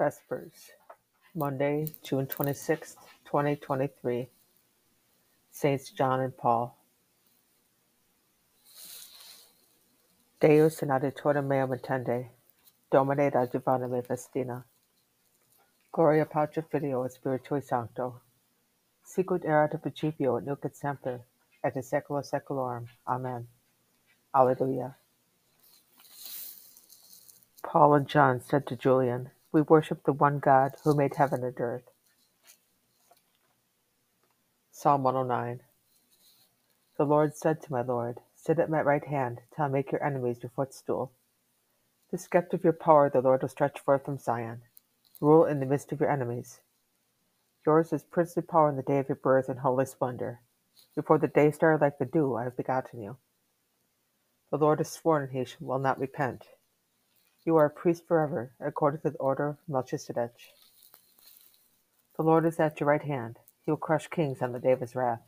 Vespers, Monday, June 26th, 2023. Saints John and Paul. Deus in adiutorium meum intende, Domine adjuvanda me vestina. Gloria Patri Filio et Spiritui Sancto. Sicut erat in principio et nunc et semper, et in saecula saeculorum. Amen. Alleluia. Paul and John said to Julian, We worship the one God who made heaven and earth. Psalm 109. The Lord said to my Lord, Sit at my right hand till I make your enemies your footstool. The scepter of your power the Lord will stretch forth from Zion. Rule in the midst of your enemies. Yours is princely power in the day of your birth and holy splendor. Before the day started like the dew, I have begotten you. The Lord has sworn, and he will not repent. You are a priest forever, according to the order of Melchizedek. The Lord is at your right hand. He will crush kings on the day of his wrath.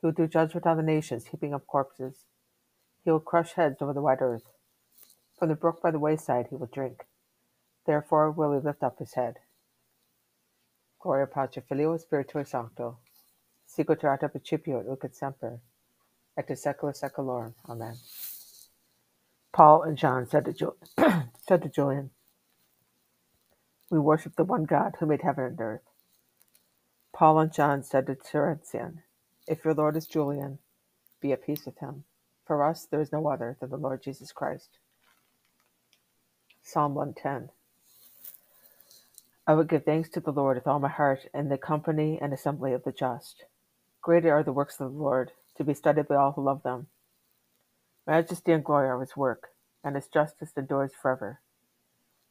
He will do judgment on the nations, heaping up corpses. He will crush heads over the wide earth. From the brook by the wayside he will drink. Therefore will he lift up his head. Gloria Patri Filio Spiritui Sancto. Sicut erat principio et semper. Et in saecula saeculorum. Amen. Paul and John said to, said to Julian, We worship the one God who made heaven and earth. Paul and John said to Terentian, If your Lord is Julian, be at peace with him. For us there is no other than the Lord Jesus Christ. Psalm 110. I will give thanks to the Lord with all my heart in the company and assembly of the just. Greater are the works of the Lord, to be studied by all who love them. Majesty and glory are his work, and his justice endures forever.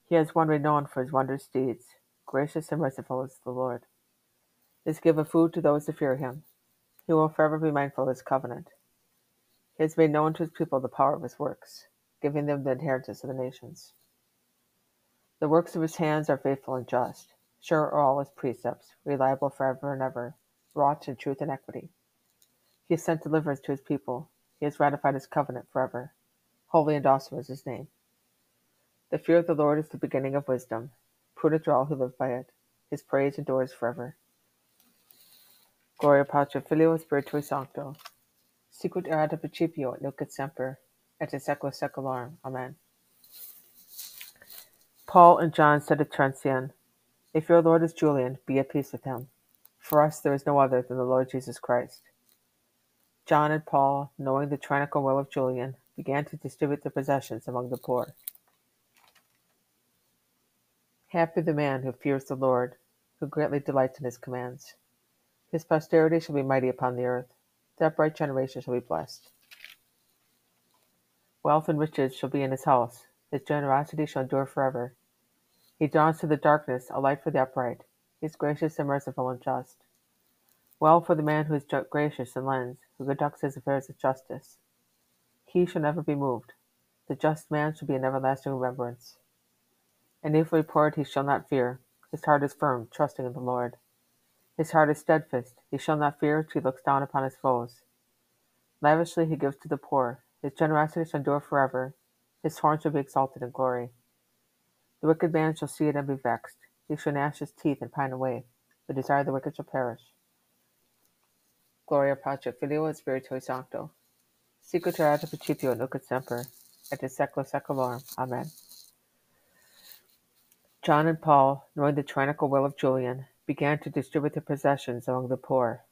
He has one renowned for his wondrous deeds. Gracious and merciful is the Lord. He has given food to those who fear him. He will forever be mindful of his covenant. He has made known to his people the power of his works, giving them the inheritance of the nations. The works of his hands are faithful and just. Sure are all his precepts, reliable forever and ever, wrought in truth and equity. He has sent deliverance to his people. He has ratified his covenant forever. Holy and awesome is his name. The fear of the Lord is the beginning of wisdom. Prudent are all who live by it. His praise endures forever. Gloria Patri Filio Spiritui Sancto. Sicut erat in principio nunc et semper, et in saecula saeculorum. Amen. Paul and John said to Terentian, If your Lord is Julian, be at peace with him. For us there is no other than the Lord Jesus Christ. John and Paul, knowing the tyrannical will of Julian, began to distribute their possessions among the poor. Happy the man who fears the Lord, who greatly delights in his commands. His posterity shall be mighty upon the earth. That upright generation shall be blessed. Wealth and riches shall be in his house. His generosity shall endure forever. He dawns to the darkness a light for the upright. He is gracious and merciful and just. Well for the man who is gracious and lends, who conducts his affairs with justice. He shall never be moved. The just man shall be an everlasting remembrance. An evil report he shall not fear. His heart is firm, trusting in the Lord. His heart is steadfast. He shall not fear till he looks down upon his foes. Lavishly he gives to the poor. His generosity shall endure forever. His horn shall be exalted in glory. The wicked man shall see it and be vexed. He shall gnash his teeth and pine away. The desire of the wicked shall perish. Gloria Patri Filio et Spiritui Sancto. Sicut erat in principio nunc et semper, et in saecula saeculorum. Amen. John and Paul, knowing the tyrannical will of Julian, began to distribute their possessions among the poor.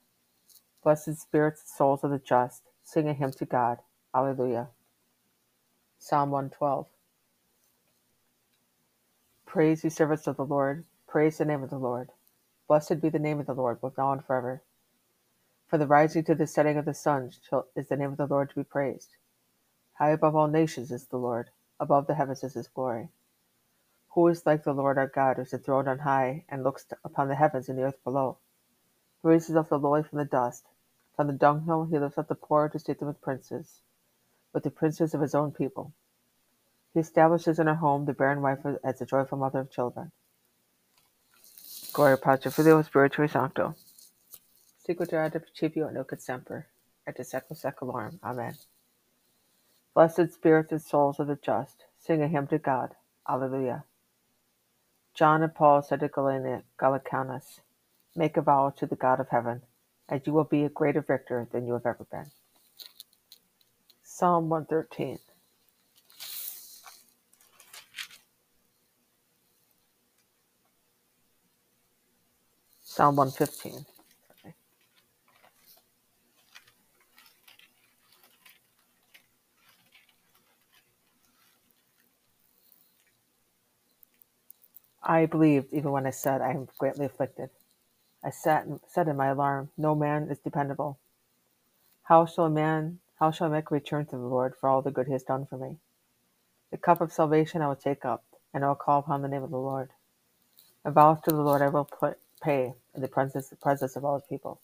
Blessed spirits and souls of the just, sing a hymn to God. Alleluia. Psalm 112. Praise ye servants of the Lord. Praise the name of the Lord. Blessed be the name of the Lord, both now and forever. From the rising to the setting of the sun is the name of the Lord to be praised. High above all nations is the Lord, above the heavens is his glory. Who is like the Lord our God, who is enthroned on high, and looks upon the heavens and the earth below? Who raises up the lowly from the dust. From the dunghill he lifts up the poor to seat them with princes, with the princes of his own people. He establishes in her home the barren wife as the joyful mother of children. Gloria Patri Filio Spiritui Sancto. Et nunc et semper, et saecula saeculorum. Amen. Blessed spirits and souls of the just, sing a hymn to God. Alleluia. John and Paul said to Gallicanus, Make a vow to the God of heaven, and you will be a greater victor than you have ever been. Psalm 113. Psalm 115. I believed even when I said I am greatly afflicted. I sat and said in my alarm, No man is dependable. How shall a man how shall I make return to the Lord for all the good he has done for me? The cup of salvation I will take up, and I will call upon the name of the Lord. A vow to the Lord I will put, pay in the presence, presence of all his people.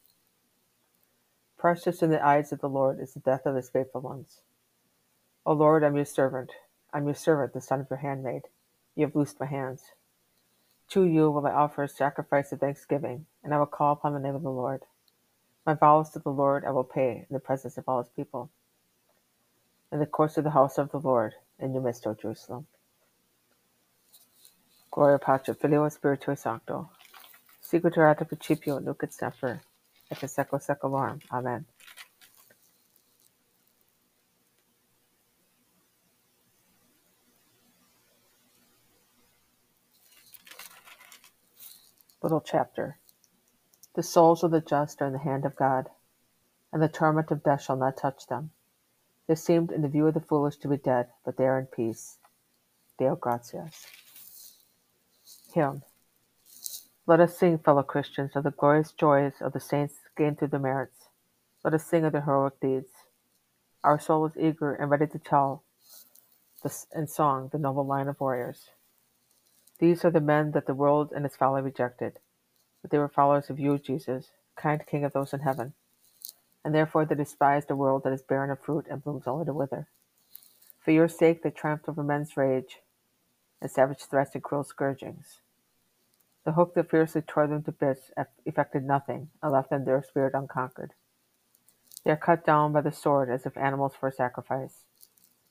Precious in the eyes of the Lord is the death of his faithful ones. O Lord, I'm your servant. I'm your servant, the son of your handmaid. You have loosed my hands. To you will I offer a sacrifice of thanksgiving, and I will call upon the name of the Lord. My vows to the Lord I will pay in the presence of all his people, in the courts of the house of the Lord, in your midst, O Jerusalem. Gloria Patri Filio Spiritu Sancto, ad principio nunc et semper, et in secula seculorum. Amen. Little chapter. The souls of the just are in the hand of God, and the torment of death shall not touch them. They seemed in the view of the foolish to be dead, but they are in peace. Deo gratias. Hymn. Let us sing, fellow Christians, of the glorious joys of the saints gained through their merits. Let us sing of their heroic deeds. Our soul is eager and ready to tell the, in song the noble line of warriors. These are the men that the world and its folly rejected, but they were followers of you, Jesus, kind King of those in heaven, and therefore they despised a world that is barren of fruit and blooms only to wither. For your sake they triumphed over men's rage and savage threats and cruel scourgings. The hook that fiercely tore them to bits effected nothing and left them their spirit unconquered. They are cut down by the sword as if animals for sacrifice.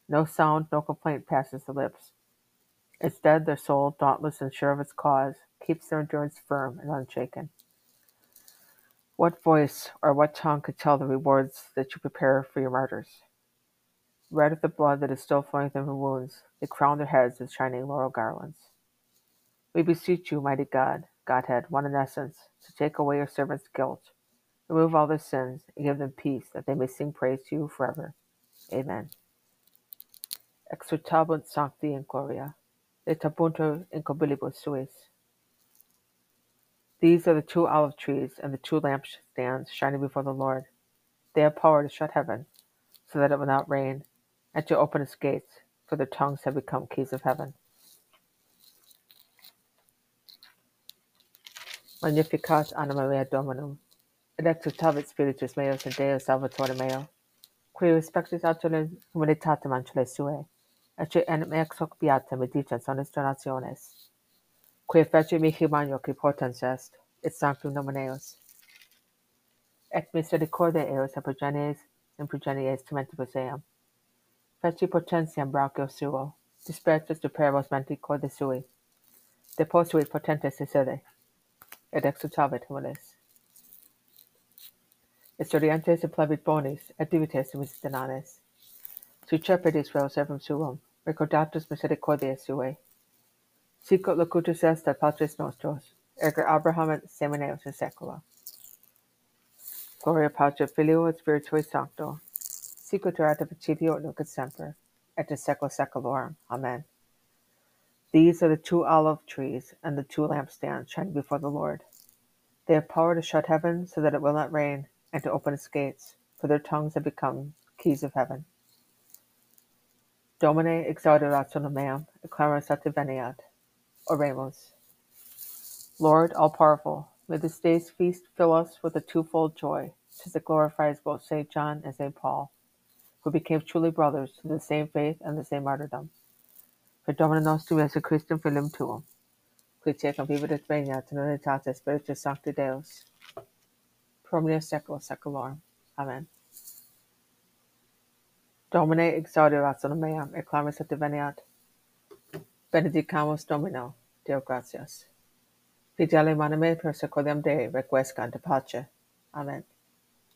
No sound, no complaint passes the lips. Instead, their soul, dauntless and sure of its cause, keeps their endurance firm and unshaken. What voice or what tongue could tell the rewards that you prepare for your martyrs? Red with the blood that is still flowing from their wounds, they crown their heads with shining laurel garlands. We beseech you, mighty God, Godhead, one in essence, to take away your servants' guilt, remove all their sins, and give them peace, that they may sing praise to you forever. Amen. Exultabunt sancti in gloria et abuntur in cobilibus suis. These are the two olive trees and the two lampstands shining before the Lord. They have power to shut heaven, so that it will not rain, and to open its gates, for their tongues have become keys of heaven. Magnificat anima mea Dominum, et exultavit spiritus meus in Deo Salvatore meo, qui respectus autulum humanitatem ancele suae, ex medicens honest donationes, qui fece mihi magno qui potens est, et sanctum nomen eos. Et misericordia eos a progenies in progenies tementibus eam. Feci potentiam brachio suo, dispertus duperibus menti corde sui, deposuit potentes sede, et exultavit. Historiantes et plebit bonis, et divites miscenanes, sui cepidis reo servum suum, recordatus misericordiae suae. Sicut locutus est ad Patris nostros, erga Abraham et semeneus in secula. Gloria Patri Filio et Spiritui Sancto, sicut erat principio et nunc et semper, et in secula seculorum. Amen. These are the two olive trees and the two lampstands shining before the Lord. They have power to shut heaven so that it will not rain, and to open its gates, for their tongues have become keys of heaven. Domine exaudirat meam, acclamus et veniat. Oremus. Lord, all-powerful, may this day's feast fill us with a twofold joy, since it glorifies both St. John and St. Paul, who became truly brothers to the same faith and the same martyrdom. Per Domine nostrum Jesu Christum Filium Tuum, qui tecum vivit regnat in unitate Spiritus Sancti Deus, pro omnia secula seculorum. Amen. Domine exaudirat sonum meam, et clamis et diveniat. Benedicamus Domino, Deo gracias. Fidele maname per secoliam Dei requiescant pace. Amen.